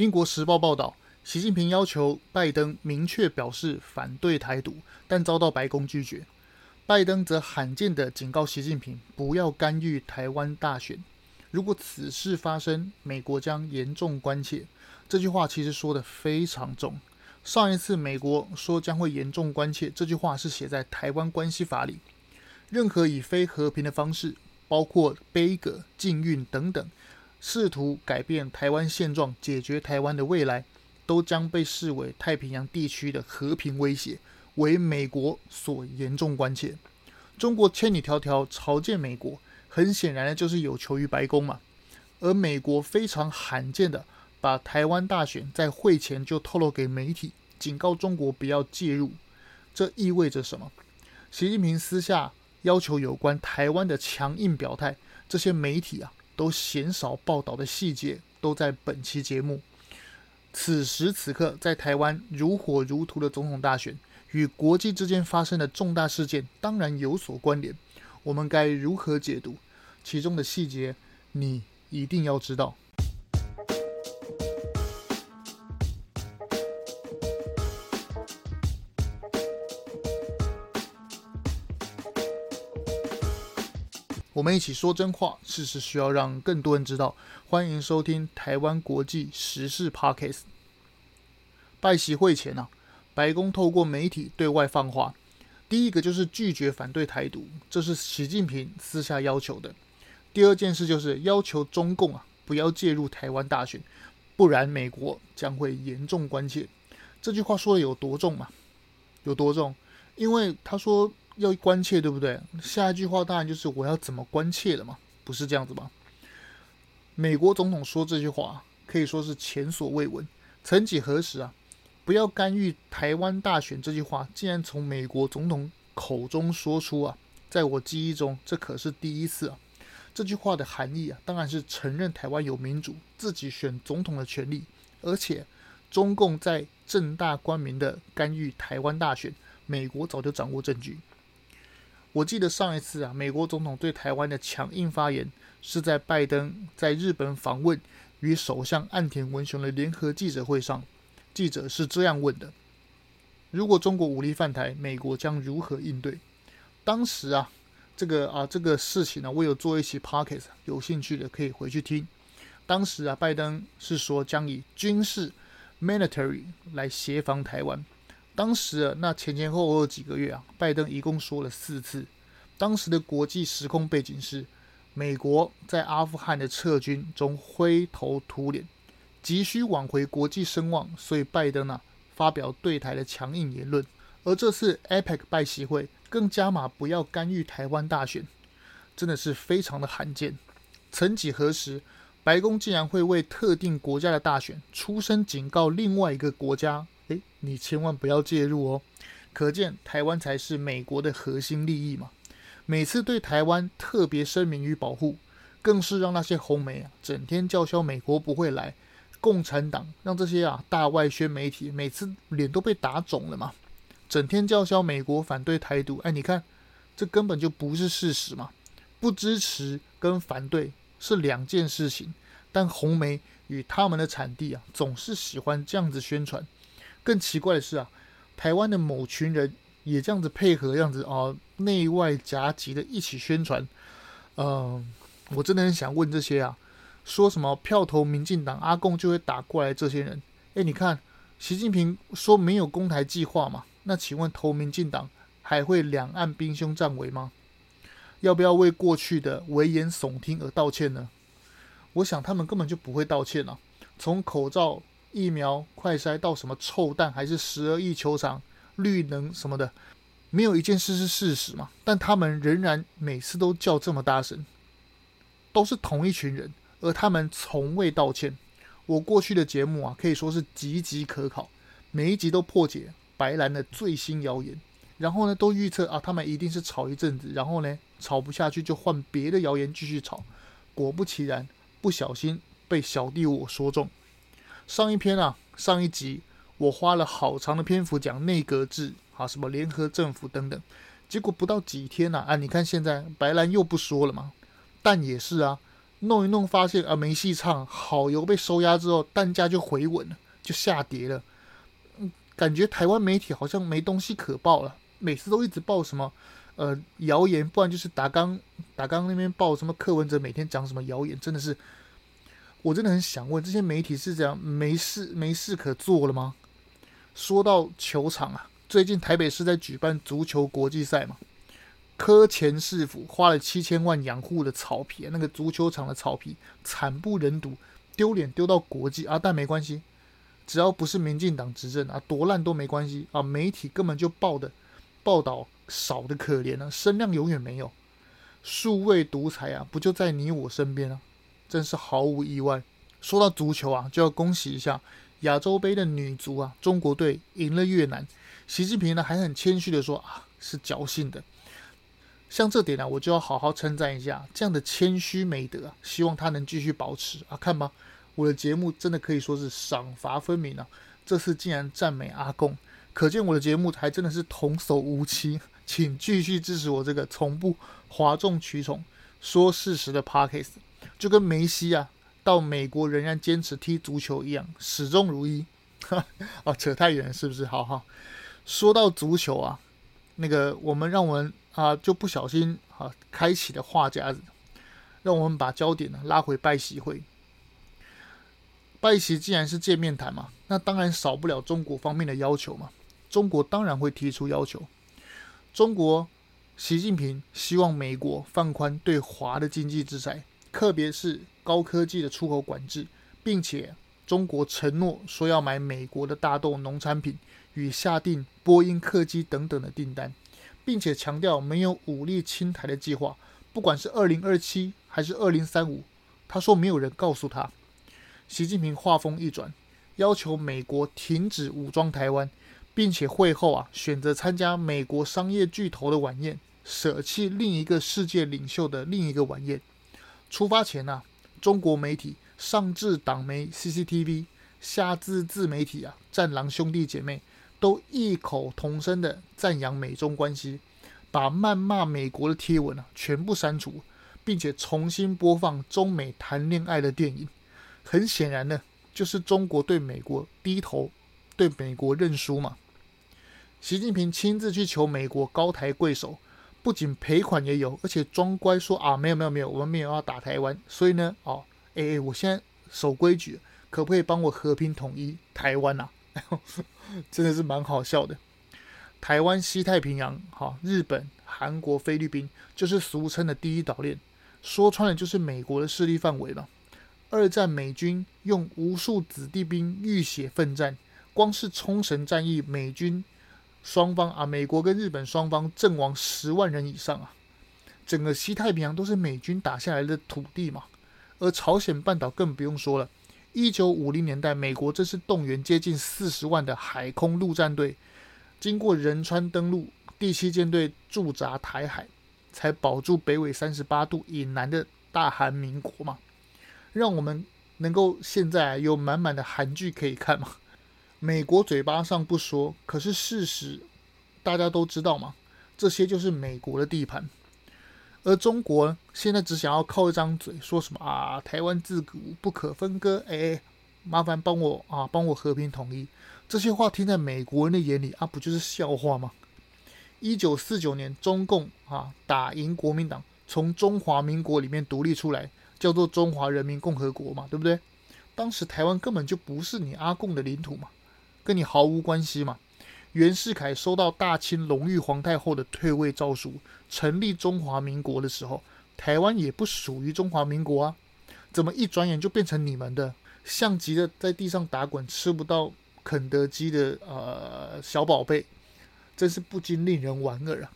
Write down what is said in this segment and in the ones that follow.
英国时报报道，习近平要求拜登明确表示反对台独，但遭到白宫拒绝。拜登则罕见地警告习近平不要干预台湾大选，如果此事发生，美国将严重关切。这句话其实说得非常重。上一次美国说将会严重关切，这句话是写在《台湾关系法》里。任何以非和平的方式，包括杯葛、禁运等等，试图改变台湾现状、解决台湾的未来，都将被视为太平洋地区的和平威胁，为美国所严重关切。中国千里迢迢朝见美国，很显然的就是有求于白宫嘛。而美国非常罕见的。把台湾大选在会前就透露给媒体，警告中国不要介入，这意味着什么？习近平私下要求有关台湾的强硬表态，这些媒体啊都鲜少报道的细节，都在本期节目。此时此刻，在台湾如火如荼的总统大选与国际之间发生的重大事件，当然有所关联。我们该如何解读其中的细节？你一定要知道。我们一起说真话，事实需要让更多人知道。欢迎收听台湾国际时事 Podcast。拜习会前啊，白宫透过媒体对外放话，第一个就是拒绝反对台独，这是习近平私下要求的。第二件事就是要求中共啊不要介入台湾大选，不然美国将会严重关切。这句话说的有多重嘛？有多重？因为他说。要关切，对不对？下一句话当然就是我要怎么关切了嘛，不是这样子吗？美国总统说这句话可以说是前所未闻。曾几何时啊，不要干预台湾大选这句话竟然从美国总统口中说出啊，在我记忆中这可是第一次啊。这句话的含义啊，当然是承认台湾有民主、自己选总统的权利，而且中共在正大光明的干预台湾大选，美国早就掌握证据。我记得上一次啊，美国总统对台湾的强硬发言是在拜登在日本访问与首相岸田文雄的联合记者会上。记者是这样问的：如果中国武力犯台，美国将如何应对？当时啊，这个啊这个事情呢、我有做一期 pocket，有兴趣的可以回去听。当时啊，拜登是说将以军事 military 来协防台湾。当时，那前前后后几个月啊，拜登一共说了四次。当时的国际时空背景是，美国在阿富汗的撤军中灰头土脸，急需挽回国际声望，所以拜登啊发表对台的强硬言论。而这次 APEC 拜习会更加码不要干预台湾大选，真的是非常的罕见。曾几何时，白宫竟然会为特定国家的大选出声警告另外一个国家？诶，你千万不要介入哦！可见台湾才是美国的核心利益嘛。每次对台湾特别声明与保护，更是让那些红媒啊整天叫嚣美国不会来，共产党让这些啊大外宣媒体每次脸都被打肿了嘛。整天叫嚣美国反对台独，哎，你看这根本就不是事实嘛。不支持跟反对是两件事情，但红媒与他们的产地啊总是喜欢这样子宣传。更奇怪的是啊，台湾的某群人也这样子配合，这样子啊，内外夹击的一起宣传。嗯、我真的很想问这些啊，说什么票投民进党，阿贡就会打过来？这些人，哎，你看，习近平说没有攻台计划嘛？那请问投民进党还会两岸兵凶战危吗？要不要为过去的危言耸听而道歉呢？我想他们根本就不会道歉啊。从口罩。疫苗快筛到什么臭蛋，还是十二亿球场绿能什么的，没有一件事是事实嘛？但他们仍然每次都叫这么大声，都是同一群人，而他们从未道歉。我过去的节目啊，可以说是岌岌可考，每一集都破解白蓝的最新谣言，然后呢，都预测啊，他们一定是吵一阵子，然后呢，吵不下去就换别的谣言继续吵。果不其然，不小心被小弟我说中。上一篇啊，上一集我花了好长的篇幅讲内阁制啊，什么联合政府等等，结果不到几天呐啊，啊，你看现在白兰又不说了嘛，但也是啊，弄一弄发现啊没戏唱，好油被收押之后，蛋价就回稳了，就下跌了。感觉台湾媒体好像没东西可报了，每次都一直报什么呃谣言，不然就是达纲达纲那边报什么柯文哲每天讲什么谣言，真的是，我真的很想问这些媒体是这样没事没事可做了吗？说到球场啊，最近台北市在举办足球国际赛嘛。科前市府花了七千万养护的草皮，那个足球场的草皮惨不忍睹，丢脸丢到国际啊！但没关系，只要不是民进党执政啊，多烂都没关系啊！媒体根本就报的报道少的可怜啊，声量永远没有。数位独裁啊，不就在你我身边啊？真是毫无意外。说到足球啊，就要恭喜一下亚洲杯的女足啊，中国队赢了越南。习近平呢还很谦虚的说啊，是侥幸的。像这点呢、我就要好好称赞一下这样的谦虚美德啊，希望他能继续保持啊。看吧，我的节目真的可以说是赏罚分明啊。这次竟然赞美阿贡，可见我的节目还真的是童叟无欺。请继续支持我这个从不哗众取宠、说事实的 Podcast，就跟梅西啊到美国仍然坚持踢足球一样，始终如一。哈 啊，扯太远是不是？好好，说到足球啊，那个我们让我们。啊，就不小心啊，开启了话匣子，让我们把焦点呢拉回拜习会。拜习既然是见面谈嘛，那当然少不了中国方面的要求嘛。中国当然会提出要求。中国习近平希望美国放宽对华的经济制裁，特别是高科技的出口管制，并且中国承诺说要买美国的大豆农产品与下订波音客机等等的订单。并且强调没有武力侵台的计划，不管是二零二七还是二零三五，他说没有人告诉他。习近平话锋一转，要求美国停止武装台湾，并且会后啊选择参加美国商业巨头的晚宴，舍弃另一个世界领袖的另一个晚宴。出发前呢、啊，中国媒体上至党媒 CCTV，下至自媒体啊战狼兄弟姐妹。都异口同声的赞扬美中关系，把谩骂美国的贴文啊全部删除，并且重新播放中美谈恋爱的电影。很显然呢，就是中国对美国低头，对美国认输嘛。习近平亲自去求美国高抬贵手，不仅赔款也有，而且装乖说啊没有没有没有，我们没有要打台湾，所以呢哦哎哎，我现在守规矩，可不可以帮我和平统一台湾啊？真的是蛮好笑的。台湾、西太平洋、哈日本、韩国、菲律宾，就是俗称的第一岛链。说穿了，就是美国的势力范围了。二战美军用无数子弟兵浴血奋战，光是冲绳战役，美军双方啊，美国跟日本双方阵亡十万人以上啊。整个西太平洋都是美军打下来的土地嘛。而朝鲜半岛更不用说了。一九五零年代，美国正式动员接近四十万的海空陆战队，经过仁川登陆，第七舰队驻扎台海，才保住北纬三十八度以南的大韩民国嘛，让我们能够现在有满满的韩剧可以看嘛。美国嘴巴上不说，可是事实大家都知道嘛，这些就是美国的地盘。而中国现在只想要靠一张嘴，说什么啊？台湾自古不可分割，哎，麻烦帮我啊，帮我和平统一。这些话听在美国人的眼里啊，不就是笑话吗？一九四九年，中共啊打赢国民党，从中华民国里面独立出来，叫做中华人民共和国嘛，对不对？当时台湾根本就不是你阿共的领土嘛，跟你毫无关系嘛。袁世凯收到大清隆裕皇太后的退位诏书，成立中华民国的时候，台湾也不属于中华民国啊，怎么一转眼就变成你们的？像极了在地上打滚吃不到肯德基的呃小宝贝，真是不禁令人莞尔啊！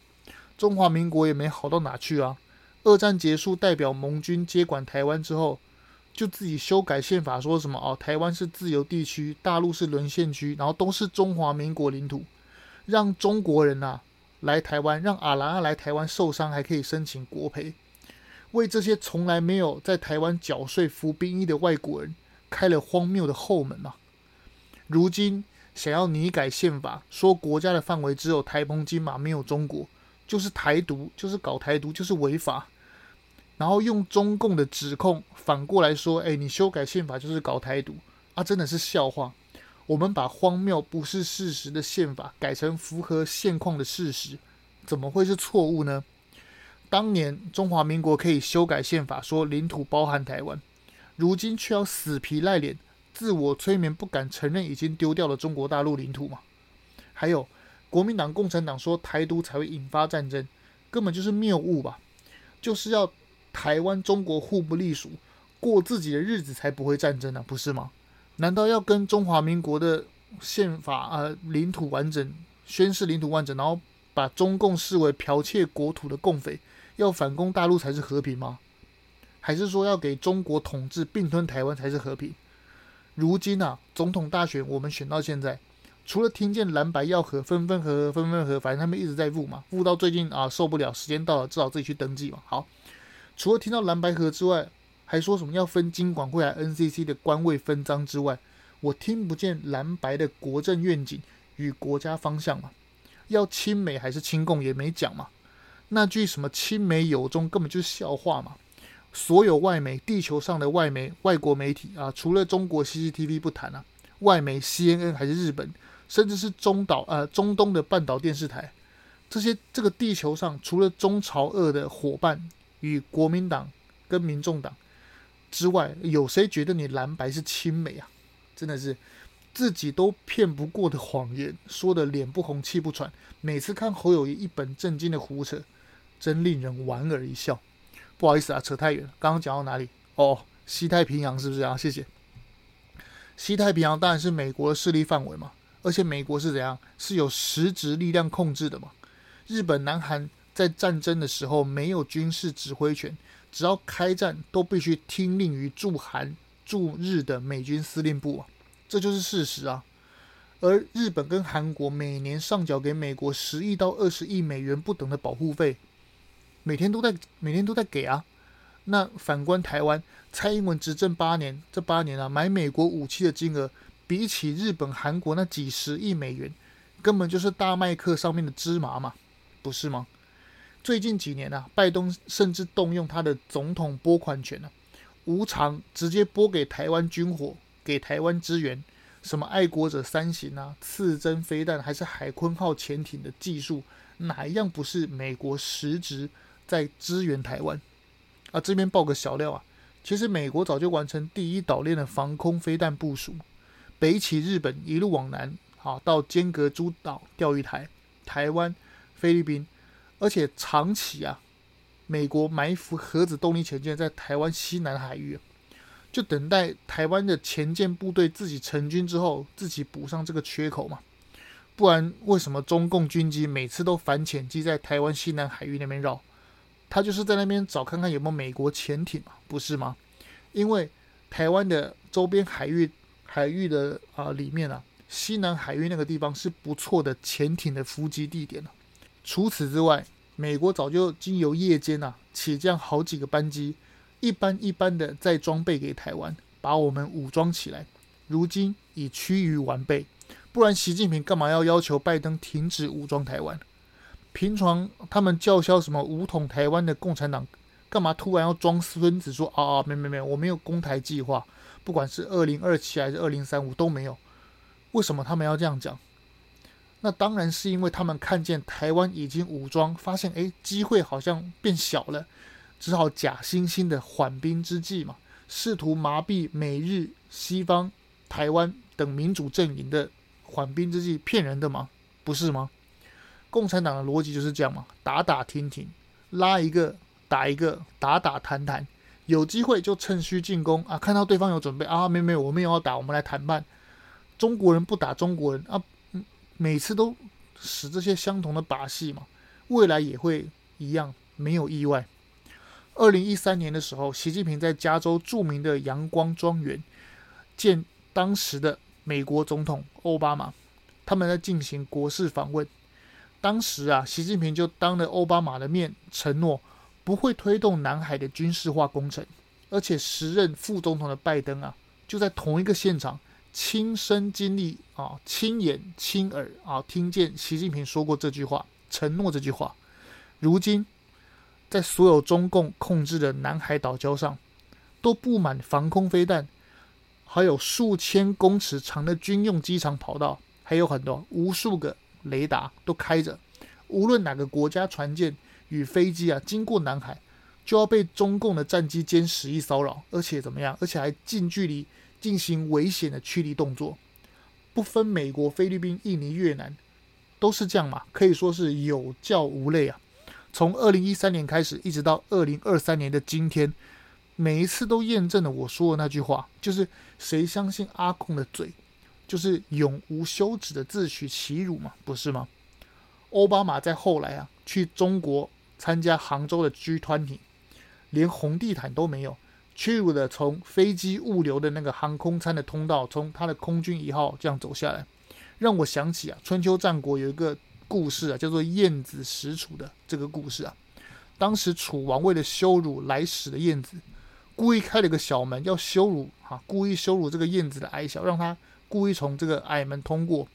中华民国也没好到哪去啊！二战结束，代表盟军接管台湾之后。就自己修改宪法，说什么哦，台湾是自由地区，大陆是沦陷区，然后都是中华民国领土，让中国人呐、啊、来台湾，让阿兰啊来台湾受伤还可以申请国赔，为这些从来没有在台湾缴税服兵役的外国人开了荒谬的后门嘛。如今想要拟改宪法，说国家的范围只有台澎金马，没有中国，就是台独，就是搞台独，就是违法。然后用中共的指控反过来说，哎，你修改宪法就是搞台独啊，真的是笑话。我们把荒谬不是事实的宪法改成符合现况的事实，怎么会是错误呢？当年中华民国可以修改宪法，说领土包含台湾，如今却要死皮赖脸、自我催眠，不敢承认已经丢掉了中国大陆领土吗？还有国民党、共产党说台独才会引发战争，根本就是谬误吧？就是要台湾、中国互不隶属，过自己的日子才不会战争呢、不是吗？难道要跟中华民国的宪法啊、呃、领土完整宣誓领土完整，然后把中共视为剽窃国土的共匪，要反攻大陆才是和平吗？还是说要给中国统治并吞台湾才是和平？如今啊，总统大选我们选到现在，除了听见蓝白要和，分分合合，分分合，反正他们一直在雾嘛，雾到最近啊受不了，时间到了，只好自己去登记嘛。好，除了听到蓝白合之外，还说什么要分金管会还 NCC 的官位分赃之外，我听不见蓝白的国政愿景与国家方向嘛？要亲美还是亲共也没讲嘛？那句什么亲美友中根本就是笑话嘛！所有外媒，地球上的外媒、外国媒体啊，除了中国 CCTV 不谈啊，外媒 CNN 还是日本，甚至是中岛呃中东的半岛电视台，这些这个地球上除了中朝俄的伙伴与国民党跟民众党。之外，有谁觉得你蓝白是亲美啊？真的是自己都骗不过的谎言，说的脸不红气不喘。每次看侯友谊一本正经的胡扯，真令人莞尔一笑。不好意思啊，扯太远了。刚刚讲到哪里？哦，西太平洋是不是啊？谢谢。西太平洋当然是美国的势力范围嘛，而且美国是怎样？是有实质力量控制的嘛。日本、南韩在战争的时候没有军事指挥权。只要开战，都必须听令于驻韩、驻日的美军司令部啊，这就是事实啊。而日本跟韩国每年上缴给美国十亿到二十亿美元不等的保护费，每天都在每天都在给啊。那反观台湾，蔡英文执政八年，这八年啊，买美国武器的金额，比起日本、韩国那几十亿美元，根本就是大麦克上面的芝麻嘛，不是吗？最近几年啊，拜登甚至动用他的总统拨款权呢、啊，无偿直接拨给台湾军火，给台湾支援，什么爱国者三型啊、刺针飞弹，还是海鲲号潜艇的技术，哪一样不是美国实质在支援台湾？啊，这边爆个小料啊，其实美国早就完成第一岛链的防空飞弹部署，北起日本一路往南，好到尖阁诸岛、钓鱼台、台湾、菲律宾。而且长期啊，美国埋伏核子动力潜舰在台湾西南海域，就等待台湾的潜舰部队自己成军之后，自己补上这个缺口嘛。不然为什么中共军机每次都反潜机在台湾西南海域那边绕？他就是在那边找看看有没有美国潜艇嘛，不是吗？因为台湾的周边海域海域的啊里面啊，西南海域那个地方是不错的潜艇的伏击地点。除此之外，美国早就经由夜间呐、啊、起降好几个班机，一班一班的再装备给台湾，把我们武装起来。如今已趋于完备，不然习近平干嘛要要求拜登停止武装台湾？平常他们叫嚣什么武统台湾的共产党，干嘛突然要装孙子说啊啊没没没，我没有攻台计划，不管是二零二七还是二零三五都没有。为什么他们要这样讲？那当然是因为他们看见台湾已经武装，发现诶机会好像变小了，只好假惺惺的缓兵之计嘛，试图麻痹美日、西方、台湾等民主阵营的缓兵之计，骗人的吗？不是吗？共产党的逻辑就是这样嘛，打打停停，拉一个打一个，打打谈谈，有机会就趁虚进攻啊，看到对方有准备啊，没没有，我们也要打，我们来谈判，中国人不打中国人啊。每次都使这些相同的把戏嘛，未来也会一样，没有意外。二零一三年的时候，习近平在加州著名的阳光庄园见当时的美国总统奥巴马，他们在进行国事访问。当时啊，习近平就当着奥巴马的面承诺不会推动南海的军事化工程，而且时任副总统的拜登啊，就在同一个现场。亲身经历啊，亲眼亲耳啊，听见习近平说过这句话，承诺这句话。如今在所有中共控制的南海岛礁上，都布满防空飞弹，还有数千公尺长的军用机场跑道，还有很多无数个雷达都开着。无论哪个国家船舰与飞机啊经过南海，就要被中共的战机歼十一骚扰，而且怎么样？而且还近距离进行危险的驱离动作，不分美国、菲律宾、印尼、越南，都是这样嘛？可以说是有教无类啊！从二零一三年开始，一直到二零二三年的今天，每一次都验证了我说的那句话，就是谁相信阿共的嘴，就是永无休止的自取其辱嘛，不是吗？奥巴马在后来啊，去中国参加杭州的 G20。连红地毯都没有，屈辱的从飞机物流的那个航空餐的通道，从他的空军一号这样走下来，让我想起啊，春秋战国有一个故事啊，叫做晏子使楚的这个故事啊。当时楚王为了羞辱来使的晏子，故意开了个小门，要羞辱哈、啊，故意羞辱这个晏子的矮小，让他故意从这个矮门通过。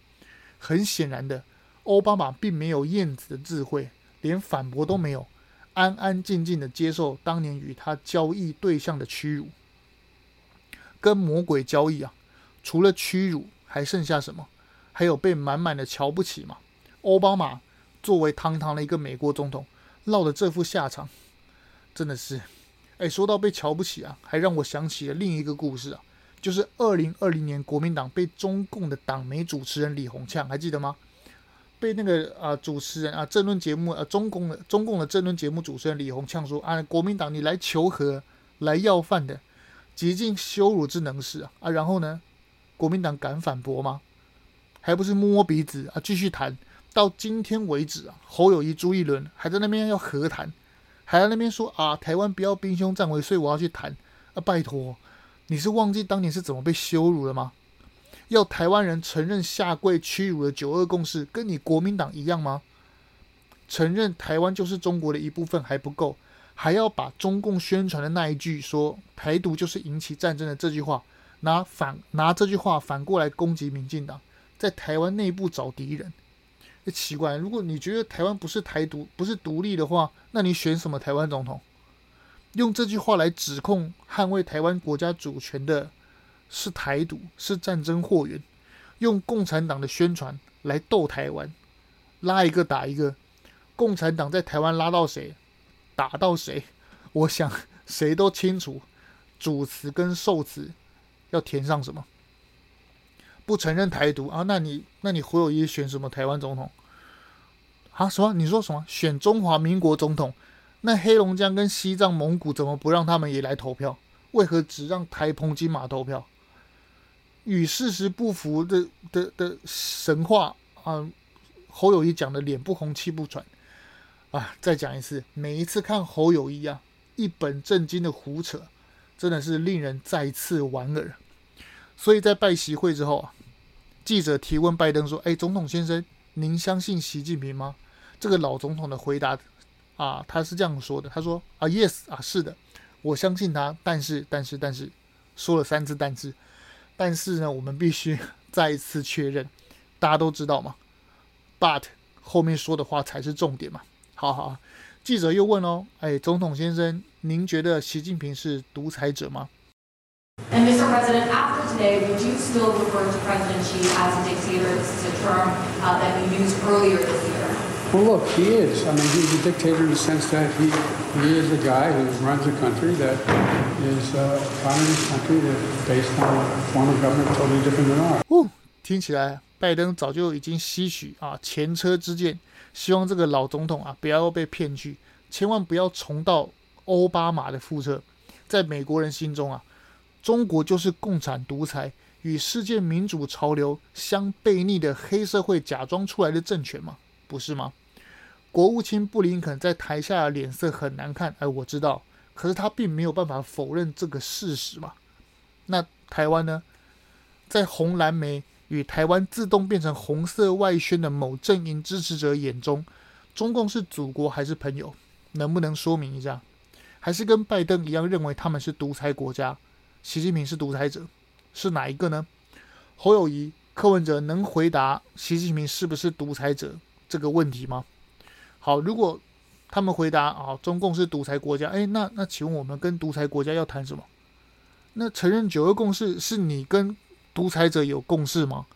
很显然的，奥巴马并没有晏子的智慧，连反驳都没有。安安静静的接受当年与他交易对象的屈辱，跟魔鬼交易啊！除了屈辱，还剩下什么？还有被满满的瞧不起嘛？奥巴马作为堂堂的一个美国总统，落得这副下场，真的是……哎，说到被瞧不起啊，还让我想起了另一个故事啊，就是二零二零年国民党被中共的党媒主持人李鸿呛，还记得吗？被那个啊主持人啊政论节目啊中共的中共的政论节目主持人李鸿呛说啊国民党你来求和来要饭的极尽羞辱之能事啊啊然后呢国民党敢反驳吗？还不是摸鼻子啊继续谈到今天为止啊侯友谊朱一伦还在那边要和谈还在那边说啊台湾不要兵凶战危所以我要去谈啊拜托你是忘记当年是怎么被羞辱了吗？要台湾人承认下跪屈辱的九二共识，跟你国民党一样吗？承认台湾就是中国的一部分还不够，还要把中共宣传的那一句说“台独就是引起战争”的这句话拿反拿这句话反过来攻击民进党，在台湾内部找敌人。奇怪，如果你觉得台湾不是台独，不是独立的话，那你选什么台湾总统？用这句话来指控捍卫台湾国家主权的？是台独，是战争祸源，用共产党的宣传来斗台湾，拉一个打一个，共产党在台湾拉到谁，打到谁，我想谁都清楚，主词跟受词要填上什么。不承认台独啊？那你那你胡友谊选什么台湾总统？啊？什么？你说什么？选中华民国总统？那黑龙江跟西藏、蒙古怎么不让他们也来投票？为何只让台澎金马投票？与事实不符的的的神话啊！侯友谊讲的脸不红气不喘啊！再讲一次，每一次看侯友谊啊，一本正经的胡扯，真的是令人再次莞尔。所以在拜习会之后啊，记者提问拜登说：“哎，总统先生，您相信习近平吗？”这个老总统的回答啊，他是这样说的：“他说啊，yes 啊，是的，我相信他，但是但是但是，说了三次。”但是呢，我们必须再一次确认，大家都知道嘛，but 后面说的话才是重点嘛。好好，记者又问哦，哎，总统先生，您觉得习近平是独裁者吗？And Mr. President, after today, would you still refer to President Xi as a dictator? This is a term that you used earlier this year. Well, look, he is. I mean, he's a dictator in the sense that he he is a guy who runs a country that is a communist country that based on a form of government totally different than ours. 哦，听起来拜登早就已经吸取啊前车之鉴，希望这个老总统啊不要被骗去，千万不要重蹈奥巴马的覆辙。在美国人心中啊，中国就是共产独裁与世界民主潮流相背逆的黑社会假装出来的政权嘛，不是吗？国务卿布林肯在台下的脸色很难看，哎，我知道，可是他并没有办法否认这个事实嘛。那台湾呢？在红蓝莓与台湾自动变成红色外宣的某阵营支持者眼中，中共是祖国还是朋友？能不能说明一下？还是跟拜登一样认为他们是独裁国家，习近平是独裁者？是哪一个呢？侯友谊、柯文哲能回答习近平是不是独裁者这个问题吗？好，如果他们回答啊，中共是独裁国家。哎，那那请问我们跟独裁国家要谈什么？那承认九二共识是你跟独裁者有共识吗？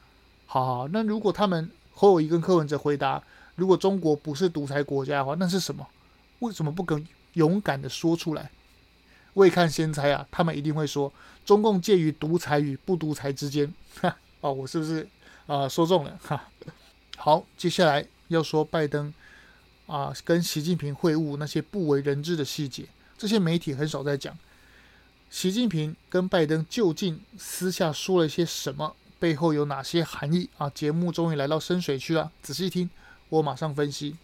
好好，那如果他们侯友宜跟柯文哲回答，如果中国不是独裁国家的话，那是什么？为什么不敢勇敢的说出来？未看先猜啊，他们一定会说中共介于独裁与不独裁之间。哈 哦，我是不是啊、说中了？哈，好，接下来要说拜登啊、跟习近平会晤那些不为人知的细节，这些媒体很少在讲。习近平跟拜登究竟私下说了些什么？背后有哪些含义啊？节目终于来到深水区了，仔细听，我马上分析。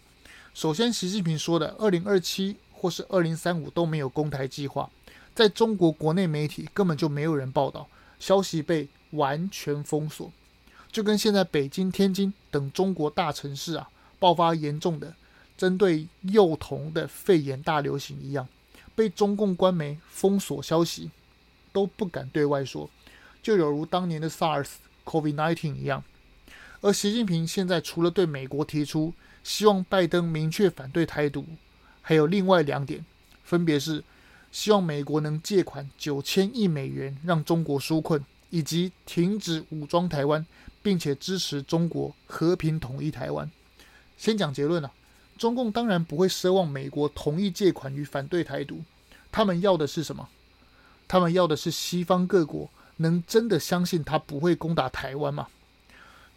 首先，习近平说的“二零二七”或是“二零三五”都没有攻台计划，在中国国内媒体根本就没有人报道，消息被完全封锁，就跟现在北京、天津等中国大城市啊爆发严重的针对幼童的肺炎大流行一样。被中共官媒封锁消息，都不敢对外说，就有如当年的 SARS、COVID-19 一样。而习近平现在除了对美国提出希望拜登明确反对台独，还有另外两点，分别是希望美国能借款九千亿美元让中国纾困，以及停止武装台湾，并且支持中国和平统一台湾。先讲结论啊。中共当然不会奢望美国同意借款与反对台独，他们要的是什么？他们要的是西方各国能真的相信他不会攻打台湾吗？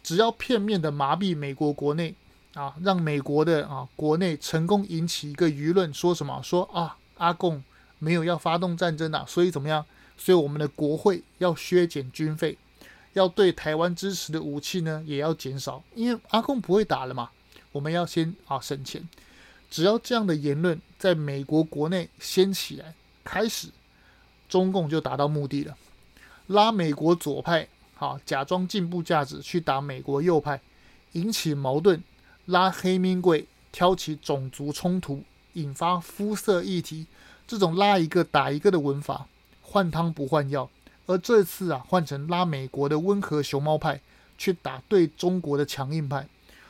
只要片面的麻痹美国国内啊，让美国的啊国内成功引起一个舆论，说什么？说啊阿共没有要发动战争啊，所以怎么样？所以我们的国会要削减军费，要对台湾支持的武器呢也要减少，因为阿共不会打了嘛。我们要先啊省钱，只要这样的言论在美国国内掀起来，开始，中共就达到目的了，拉美国左派啊假装进步价值去打美国右派，引起矛盾，拉黑名贵，挑起种族冲突，引发肤色议题，这种拉一个打一个的文法，换汤不换药，而这次啊换成拉美国的温和熊猫派去打对中国的强硬派。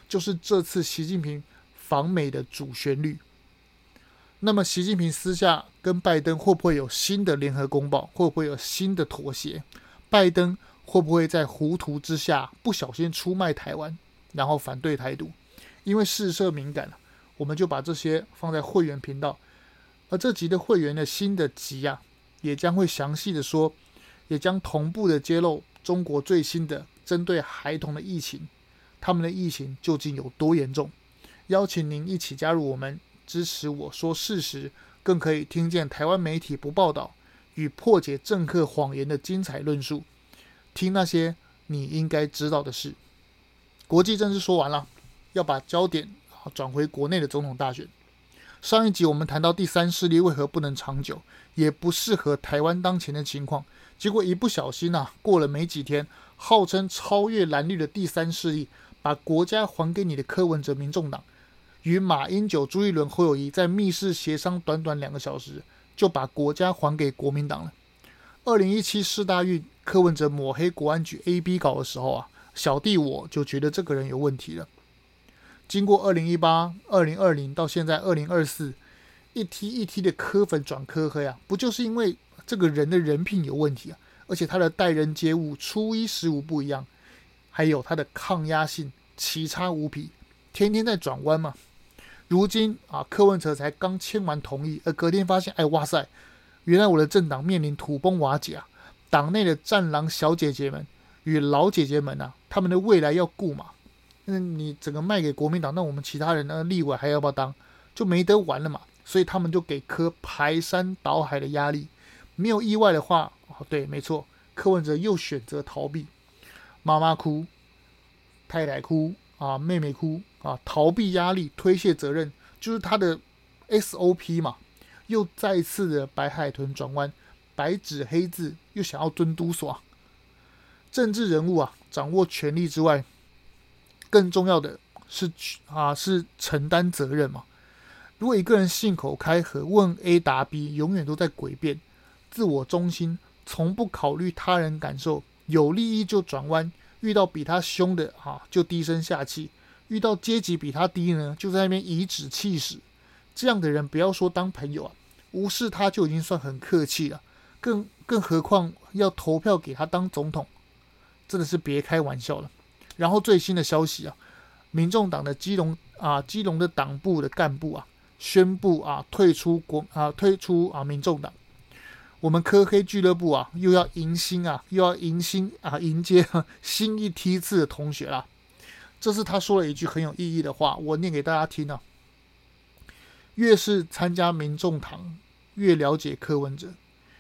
就是这次习近平访美的主旋律。那么，习近平私下跟拜登会不会有新的联合公报？会不会有新的妥协？拜登会不会在糊涂之下不小心出卖台湾，然后反对台独？因为事涉敏感，我们就把这些放在会员频道。而这集的会员的新的集啊，也将会详细的说，也将同步的揭露中国最新的针对孩童的疫情。他们的疫情究竟有多严重？邀请您一起加入我们，支持我说事实，更可以听见台湾媒体不报道与破解政客谎言的精彩论述，听那些你应该知道的事。国际政治说完了，要把焦点转回国内的总统大选。上一集我们谈到第三势力为何不能长久，也不适合台湾当前的情况，结果一不小心呐、过了没几天，号称超越蓝绿的第三势力。把国家还给你的柯文哲民众党，与马英九、朱一伦、侯友谊在密室协商，短短两个小时就把国家还给国民党了。二零一七世大运，柯文哲抹黑国安局 A、B 稿的时候啊，小弟我就觉得这个人有问题了。经过二零一八、二零二零到现在二零二四，一梯一梯的柯粉转柯黑啊，不就是因为这个人的人品有问题啊？而且他的待人接物、初一十五不一样。还有它的抗压性奇差无比，天天在转弯嘛。如今啊，柯文哲才刚签完同意，而隔天发现，哎，哇塞，原来我的政党面临土崩瓦解啊！党内的战狼小姐姐们与老姐姐们啊，他们的未来要顾嘛。那你整个卖给国民党，那我们其他人呢？立委还要不要当？就没得玩了嘛。所以他们就给柯排山倒海的压力。没有意外的话，哦，对，没错，柯文哲又选择逃避。妈妈哭，太太哭啊，妹妹哭啊，逃避压力，推卸责任，就是他的 SOP 嘛。又再次的白海豚转弯，白纸黑字又想要蹲督耍。政治人物啊，掌握权力之外，更重要的是啊，是承担责任嘛。如果一个人信口开河，问 A 答 B，永远都在诡辩，自我中心，从不考虑他人感受。有利益就转弯，遇到比他凶的啊，就低声下气；遇到阶级比他低呢，就在那边颐指气使。这样的人不要说当朋友啊，无视他就已经算很客气了，更更何况要投票给他当总统，真的是别开玩笑了。然后最新的消息啊，民众党的基隆啊，基隆的党部的干部啊，宣布啊退出国啊退出啊民众党。我们科黑俱乐部啊，又要迎新啊，又要迎新啊，迎接 新一梯次的同学啦。这是他说了一句很有意义的话，我念给大家听啊。越是参加民众党，越了解柯文哲，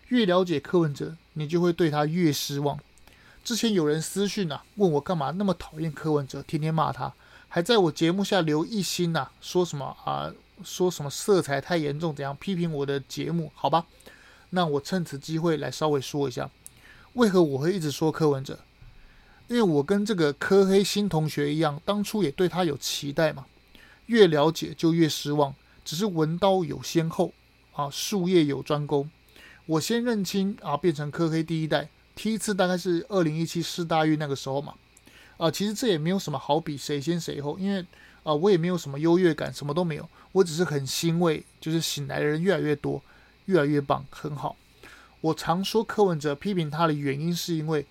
越了解柯文哲，你就会对他越失望。之前有人私讯啊，问我干嘛那么讨厌柯文哲，天天骂他，还在我节目下留一星呐、啊，说什么啊，说什么色彩太严重，怎样批评我的节目？好吧。那我趁此机会来稍微说一下，为何我会一直说柯文哲？因为我跟这个柯黑新同学一样，当初也对他有期待嘛。越了解就越失望，只是文刀有先后啊，术业有专攻。我先认清啊，变成柯黑第一代，第一次大概是二零一七世大运那个时候嘛。啊，其实这也没有什么好比谁先谁后，因为啊，我也没有什么优越感，什么都没有，我只是很欣慰，就是醒来的人越来越多。越来越棒，很好。我常说柯文哲批评他的原因，是因为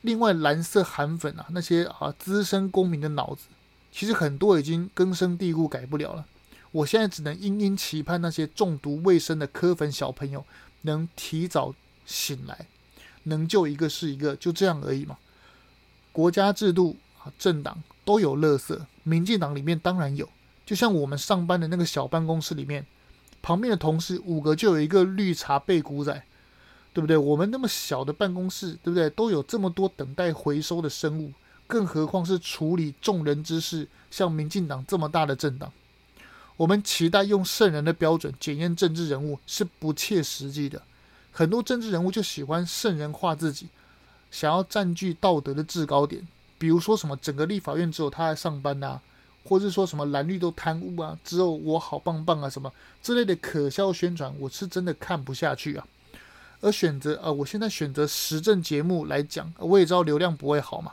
另外蓝色韩粉啊，那些啊资深公民的脑子，其实很多已经根深蒂固，改不了了。我现在只能殷殷期盼那些中毒未深的柯粉小朋友能提早醒来，能救一个是一个，就这样而已嘛。国家制度啊，政党都有垃圾，民进党里面当然有，就像我们上班的那个小办公室里面。旁边的同事五个就有一个绿茶背骨仔，对不对？我们那么小的办公室，对不对？都有这么多等待回收的生物，更何况是处理众人之事，像民进党这么大的政党，我们期待用圣人的标准检验政治人物是不切实际的。很多政治人物就喜欢圣人化自己，想要占据道德的制高点，比如说什么整个立法院只有他在上班呐。或是说什么蓝绿都贪污啊，只有我好棒棒啊，什么之类的可笑宣传，我是真的看不下去啊。而选择呃，我现在选择时政节目来讲，我也知道流量不会好嘛，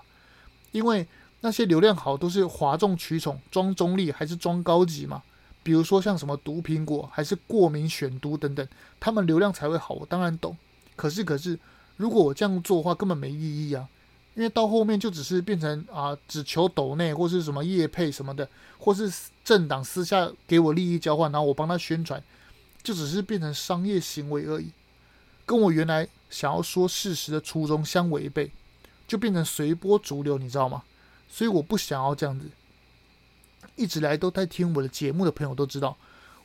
因为那些流量好都是哗众取宠，装中立还是装高级嘛。比如说像什么毒苹果，还是过敏选读等等，他们流量才会好。我当然懂，可是可是，如果我这样做的话，根本没意义啊。因为到后面就只是变成啊，只求斗内或是什么业配什么的，或是政党私下给我利益交换，然后我帮他宣传，就只是变成商业行为而已，跟我原来想要说事实的初衷相违背，就变成随波逐流，你知道吗？所以我不想要这样子。一直来都在听我的节目的朋友都知道，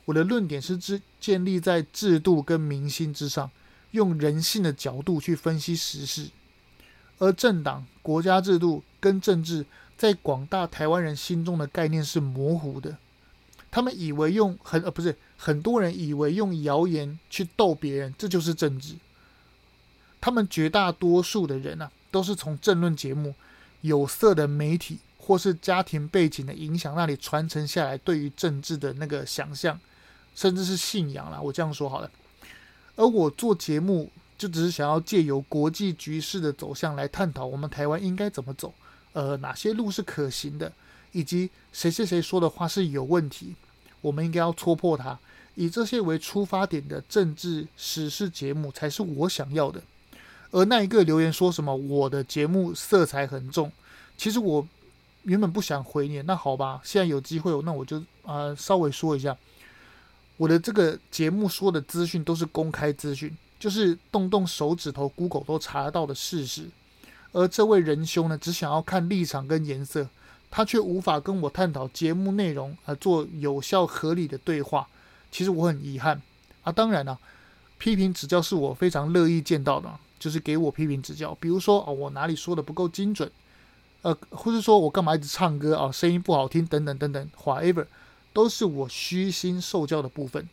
我的论点是制建立在制度跟民心之上，用人性的角度去分析时事。而政党、国家制度跟政治，在广大台湾人心中的概念是模糊的。他们以为用很呃不是很多人以为用谣言去逗别人，这就是政治。他们绝大多数的人啊，都是从政论节目、有色的媒体或是家庭背景的影响那里传承下来对于政治的那个想象，甚至是信仰啦。我这样说好了。而我做节目。就只是想要借由国际局势的走向来探讨我们台湾应该怎么走，呃，哪些路是可行的，以及谁谁谁说的话是有问题，我们应该要戳破它。以这些为出发点的政治时事节目才是我想要的。而那一个留言说什么我的节目色彩很重，其实我原本不想回你。那好吧，现在有机会，那我就啊、呃、稍微说一下，我的这个节目说的资讯都是公开资讯。就是动动手指头，Google 都查得到的事实，而这位仁兄呢，只想要看立场跟颜色，他却无法跟我探讨节目内容，而做有效合理的对话。其实我很遗憾啊，当然了、啊，批评指教是我非常乐意见到的，就是给我批评指教，比如说啊，我哪里说的不够精准，呃，或是说我干嘛一直唱歌啊，声音不好听等等等等，whatever，都是我虚心受教的部分。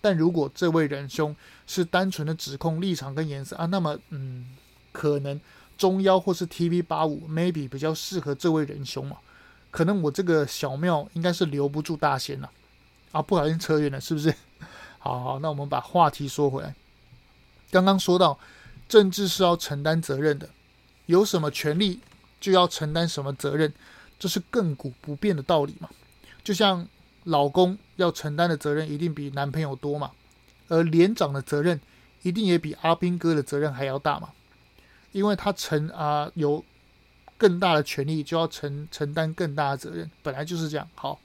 但如果这位仁兄是单纯的指控立场跟颜色啊，那么嗯，可能中腰或是 TV 八五 maybe 比较适合这位仁兄嘛。可能我这个小庙应该是留不住大仙了啊，不小心扯远了，是不是？好好，那我们把话题说回来。刚刚说到政治是要承担责任的，有什么权利就要承担什么责任，这是亘古不变的道理嘛。就像老公要承担的责任一定比男朋友多嘛，而连长的责任一定也比阿兵哥的责任还要大嘛，因为他承啊、有更大的权力，就要承承担更大的责任，本来就是这样。好，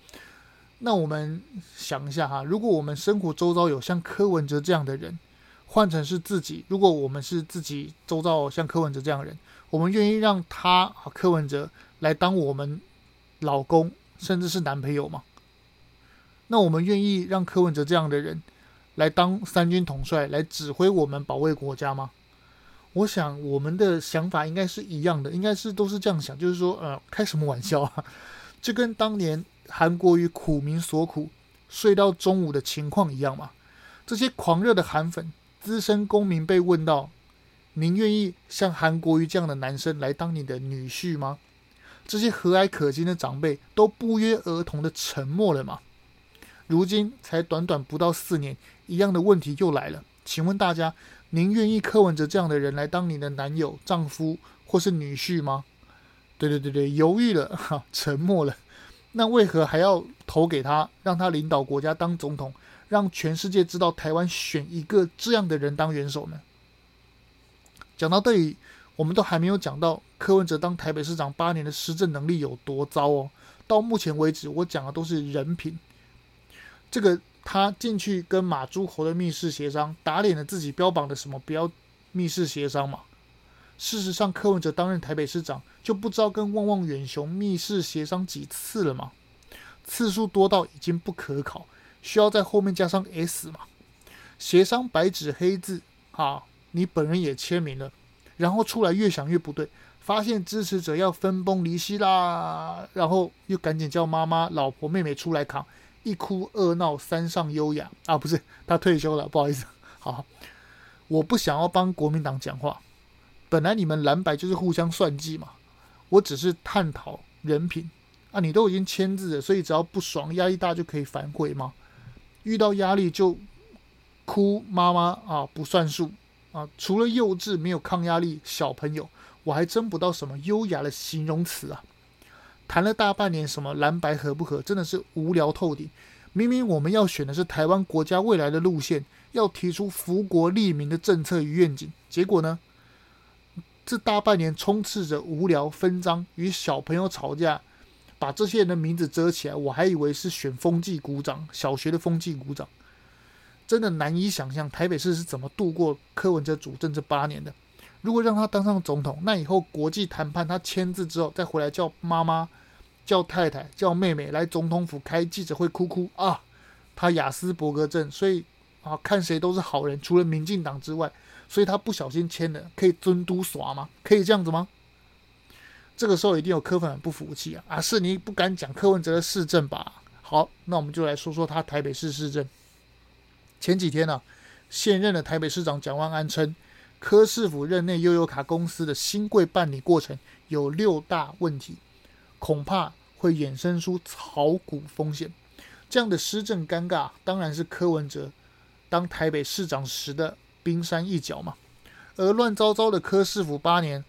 那我们想一下哈，如果我们生活周遭有像柯文哲这样的人，换成是自己，如果我们是自己周遭像柯文哲这样的人，我们愿意让他啊柯文哲来当我们老公，甚至是男朋友吗？那我们愿意让柯文哲这样的人来当三军统帅，来指挥我们保卫国家吗？我想我们的想法应该是一样的，应该是都是这样想，就是说，呃，开什么玩笑啊？就跟当年韩国瑜苦民所苦，睡到中午的情况一样嘛。这些狂热的韩粉。资深公民被问到：“您愿意像韩国瑜这样的男生来当你的女婿吗？”这些和蔼可亲的长辈都不约而同的沉默了吗？如今才短短不到四年，一样的问题又来了。请问大家，您愿意柯文哲这样的人来当你的男友、丈夫或是女婿吗？对对对对，犹豫了，哈，沉默了。那为何还要投给他，让他领导国家当总统？让全世界知道台湾选一个这样的人当元首呢？讲到这里，我们都还没有讲到柯文哲当台北市长八年的施政能力有多糟哦。到目前为止，我讲的都是人品。这个他进去跟马诸侯的密室协商，打脸了自己标榜的什么不要密室协商嘛。事实上，柯文哲担任台北市长就不知道跟旺旺远雄密室协商几次了嘛，次数多到已经不可考。需要在后面加上 S 嘛？协商白纸黑字啊，你本人也签名了，然后出来越想越不对，发现支持者要分崩离析啦，然后又赶紧叫妈妈、老婆、妹妹出来扛，一哭二闹三上优雅啊，不是他退休了，不好意思。好，我不想要帮国民党讲话，本来你们蓝白就是互相算计嘛，我只是探讨人品啊，你都已经签字了，所以只要不爽、压力大就可以反悔吗？遇到压力就哭，妈妈啊不算数啊！除了幼稚，没有抗压力，小朋友，我还真不到什么优雅的形容词啊！谈了大半年，什么蓝白合不合，真的是无聊透顶。明明我们要选的是台湾国家未来的路线，要提出福国利民的政策与愿景，结果呢？这大半年充斥着无聊、分赃与小朋友吵架。把这些人的名字遮起来，我还以为是选风纪股长，小学的风纪股长，真的难以想象台北市是怎么度过柯文哲主政这八年的。如果让他当上总统，那以后国际谈判他签字之后，再回来叫妈妈、叫太太、叫妹妹来总统府开记者会哭哭啊，他雅斯伯格症，所以啊看谁都是好人，除了民进党之外，所以他不小心签了，可以尊嘟耍吗？可以这样子吗？这个时候一定有柯粉很不服气啊！啊，是你不敢讲柯文哲的市政吧？好，那我们就来说说他台北市市政。前几天呢、现任的台北市长蒋万安称，柯市府任内悠游卡公司的新柜办理过程有六大问题，恐怕会衍生出炒股风险。这样的施政尴尬，当然是柯文哲当台北市长时的冰山一角嘛。而乱糟糟的柯市府八年。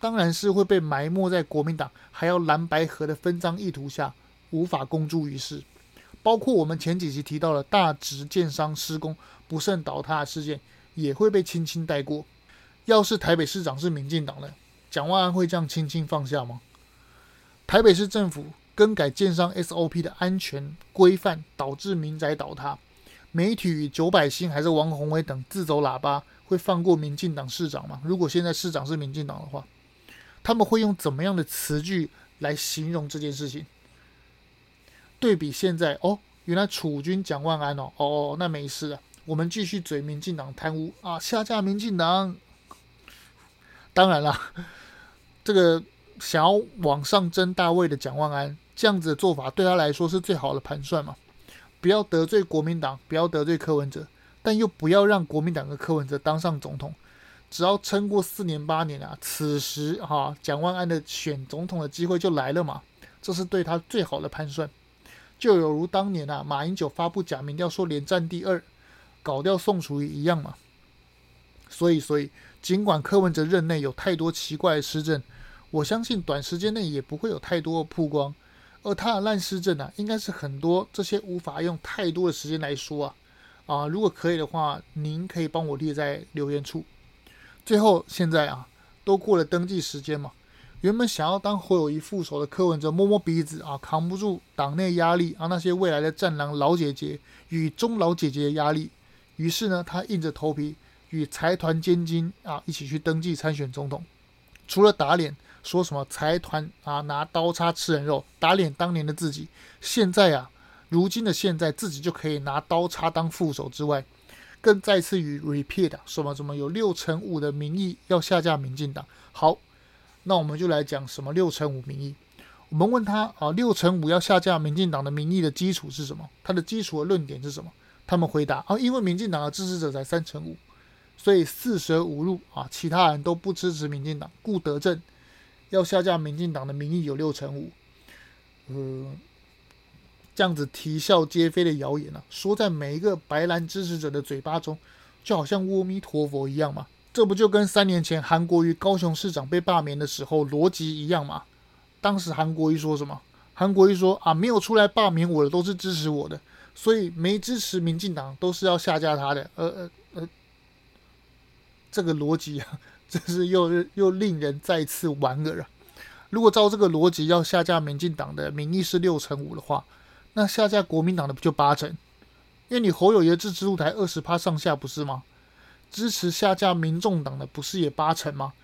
当然是会被埋没在国民党还要蓝白合的分赃意图下，无法公诸于世。包括我们前几集提到的大直建商施工不慎倒塌事件，也会被轻轻带过。要是台北市长是民进党的，蒋万安会这样轻轻放下吗？台北市政府更改建商 SOP 的安全规范，导致民宅倒塌，媒体与九百星还是王鸿威等自走喇叭，会放过民进党市长吗？如果现在市长是民进党的话？他们会用怎么样的词句来形容这件事情？对比现在哦，原来楚军蒋万安哦，哦，那没事了，我们继续嘴民进党贪污啊，下架民进党。当然了，这个想要往上争大位的蒋万安，这样子的做法对他来说是最好的盘算嘛？不要得罪国民党，不要得罪柯文哲，但又不要让国民党的柯文哲当上总统。只要撑过四年八年啊，此时哈蒋万安的选总统的机会就来了嘛，这是对他最好的盘算，就有如当年啊马英九发布假民调说连战第二，搞掉宋楚瑜一样嘛。所以所以尽管柯文哲任内有太多奇怪的施政，我相信短时间内也不会有太多的曝光，而他的烂施政啊，应该是很多这些无法用太多的时间来说啊啊，如果可以的话，您可以帮我列在留言处。最后，现在啊，都过了登记时间嘛，原本想要当侯友谊副手的柯文哲摸摸鼻子啊，扛不住党内压力啊，那些未来的战狼老姐姐与中老姐姐的压力，于是呢，他硬着头皮与财团监金啊一起去登记参选总统，除了打脸。说什么财团啊，拿刀叉吃人肉，打脸当年的自己。现在啊，如今的现在，自己就可以拿刀叉当副手之外，更再次与 repeat 什么什么有六成五的民意要下架民进党。好，那我们就来讲什么六成五民意。我们问他啊，六成五要下架民进党的民意的基础是什么？他的基础的论点是什么？他们回答啊，因为民进党的支持者才三成五，所以四舍五入啊，其他人都不支持民进党，故德政。要下架民进党的民意有六成五，呃，这样子啼笑皆非的谣言啊，说在每一个白蓝支持者的嘴巴中，就好像阿弥陀佛一样嘛。这不就跟三年前韩国瑜高雄市长被罢免的时候逻辑一样吗？当时韩国瑜说什么？韩国瑜说啊，没有出来罢免我的都是支持我的，所以没支持民进党都是要下架他的。呃呃，这个逻辑啊。真是又又令人再次莞尔啊！如果照这个逻辑，要下架民进党的民意是六成五的话，那下架国民党的不就八成？因为你侯友宜支持度才二十趴上下，不是吗？支持下架民众党的不是也八成吗？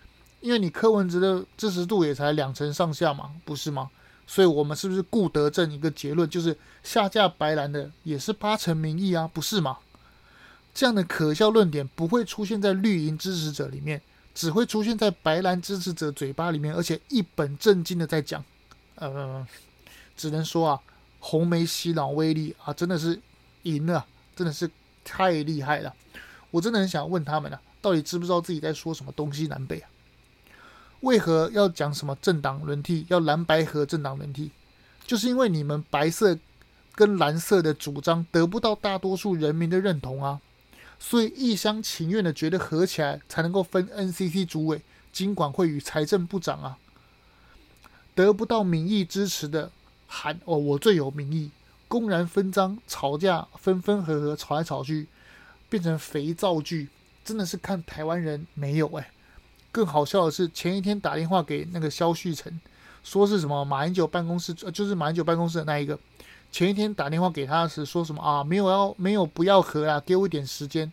因为你柯文哲的支持度也才两成上下嘛，不是吗？所以我们是不是顾得正一个结论，就是下架白蓝的也是八成民意啊，不是吗？这样的可笑论点不会出现在绿营支持者里面。只会出现在白蓝支持者嘴巴里面，而且一本正经的在讲，呃，只能说啊，红梅洗脑威力啊，真的是赢了，真的是太厉害了。我真的很想问他们啊，到底知不知道自己在说什么东西南北啊？为何要讲什么政党轮替，要蓝白和政党轮替？就是因为你们白色跟蓝色的主张得不到大多数人民的认同啊。所以一厢情愿的觉得合起来才能够分 NCC 主委、金管会与财政部长啊，得不到民意支持的喊哦，我最有民意，公然分赃吵架，分分合合吵来吵去，变成肥皂剧，真的是看台湾人没有哎。更好笑的是前一天打电话给那个萧旭岑，说是什么马英九办公室，就是马英九办公室的那一个。前一天打电话给他时说什么啊？没有要没有不要和啦，给我一点时间。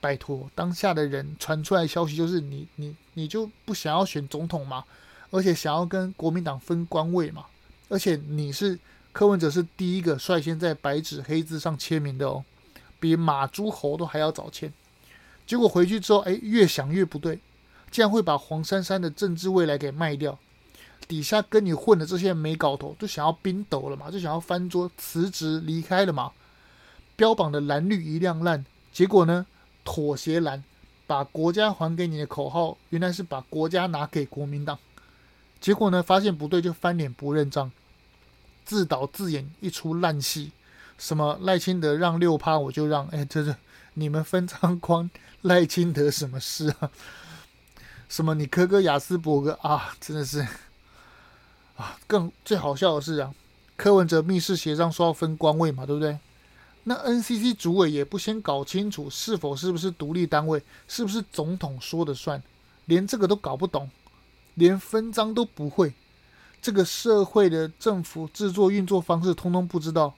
拜托，当下的人传出来消息就是你你你就不想要选总统嘛？而且想要跟国民党分官位嘛？而且你是柯文哲是第一个率先在白纸黑字上签名的哦，比马诸侯都还要早签。结果回去之后，哎，越想越不对，竟然会把黄珊珊的政治未来给卖掉。底下跟你混的这些没搞头，就想要冰斗了嘛，就想要翻桌辞职离开了嘛。标榜的蓝绿一亮烂，结果呢，妥协蓝把国家还给你的口号，原来是把国家拿给国民党。结果呢，发现不对就翻脸不认账，自导自演一出烂戏。什么赖清德让六趴我就让，哎，这是你们分赃关赖清德什么事啊？什么你科科亚斯伯格啊，真的是。啊，更最好笑的是啊，柯文哲密室协商说要分官位嘛，对不对？那 NCC 主委也不先搞清楚是否是不是独立单位，是不是总统说的算，连这个都搞不懂，连分赃都不会，这个社会的政府制作运作方式通通不知道，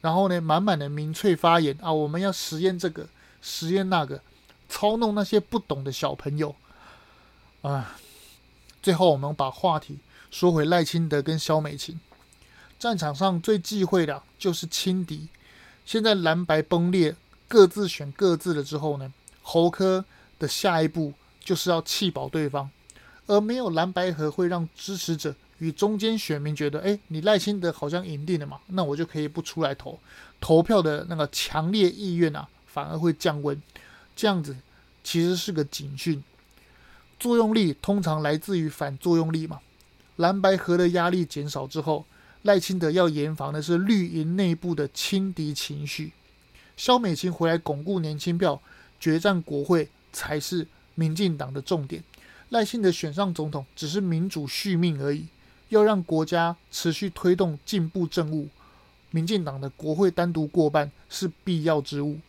然后呢，满满的民粹发言啊，我们要实验这个，实验那个，操弄那些不懂的小朋友啊，最后我们把话题。说回赖清德跟萧美琴，战场上最忌讳的就是轻敌。现在蓝白崩裂，各自选各自的之后呢，侯科的下一步就是要气保对方，而没有蓝白合会让支持者与中间选民觉得，哎，你赖清德好像赢定了嘛，那我就可以不出来投，投票的那个强烈意愿啊，反而会降温。这样子其实是个警讯，作用力通常来自于反作用力嘛。蓝白合的压力减少之后，赖清德要严防的是绿营内部的轻敌情绪。萧美琴回来巩固年轻票，决战国会才是民进党的重点。赖清德选上总统只是民主续命而已，要让国家持续推动进步政务，民进党的国会单独过半是必要之务。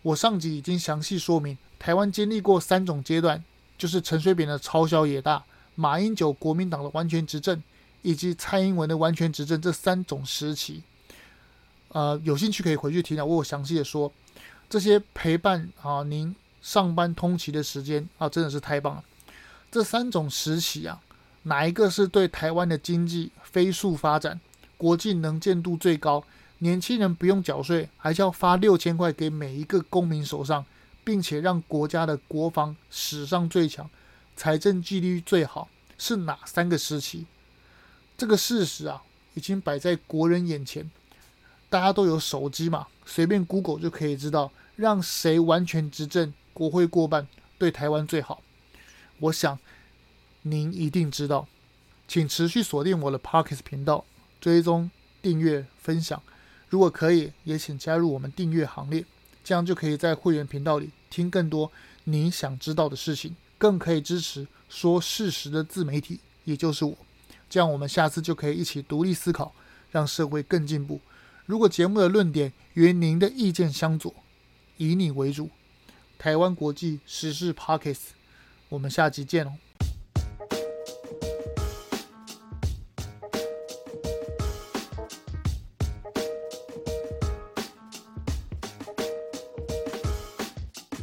我上集已经详细说明，台湾经历过三种阶段，就是陈水扁的朝小野大、马英九国民党的完全执政，以及蔡英文的完全执政这三种时期。呃，有兴趣可以回去听啊，我有详细的说这些陪伴啊您上班通勤的时间啊，真的是太棒了。这三种时期啊，哪一个是对台湾的经济飞速发展、国际能见度最高？年轻人不用缴税，还是要发六千块给每一个公民手上，并且让国家的国防史上最强、财政纪律最好，是哪三个时期？这个事实啊，已经摆在国人眼前，大家都有手机嘛，随便 Google 就可以知道，让谁完全执政，国会过半，对台湾最好。我想您一定知道，请持续锁定我的 Podcast 频道，追踪、订阅、分享。如果可以，也请加入我们订阅行列，这样就可以在会员频道里听更多你想知道的事情，更可以支持说事实的自媒体，也就是我。这样我们下次就可以一起独立思考，让社会更进步。如果节目的论点与您的意见相左，以你为主。台湾国际时事 Podcast，我们下集见哦。